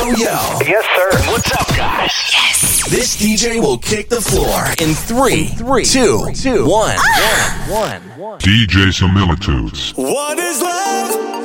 Yo, yo. Yes, sir. What's up, guys? Yes. This DJ will kick the floor in three, three, two, two, one, one, one. DJ Similitudes. What is love?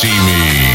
See Me.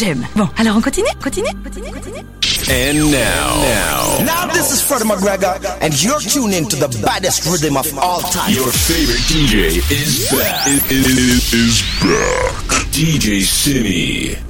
J'aime. Bon, alors on continue, continue, continue, continue. And now, now, Now this is Freddie McGregor, and you're tuned in to the baddest rhythm of all time. Your favorite DJ is back. Is, is, is back. DJ Simi.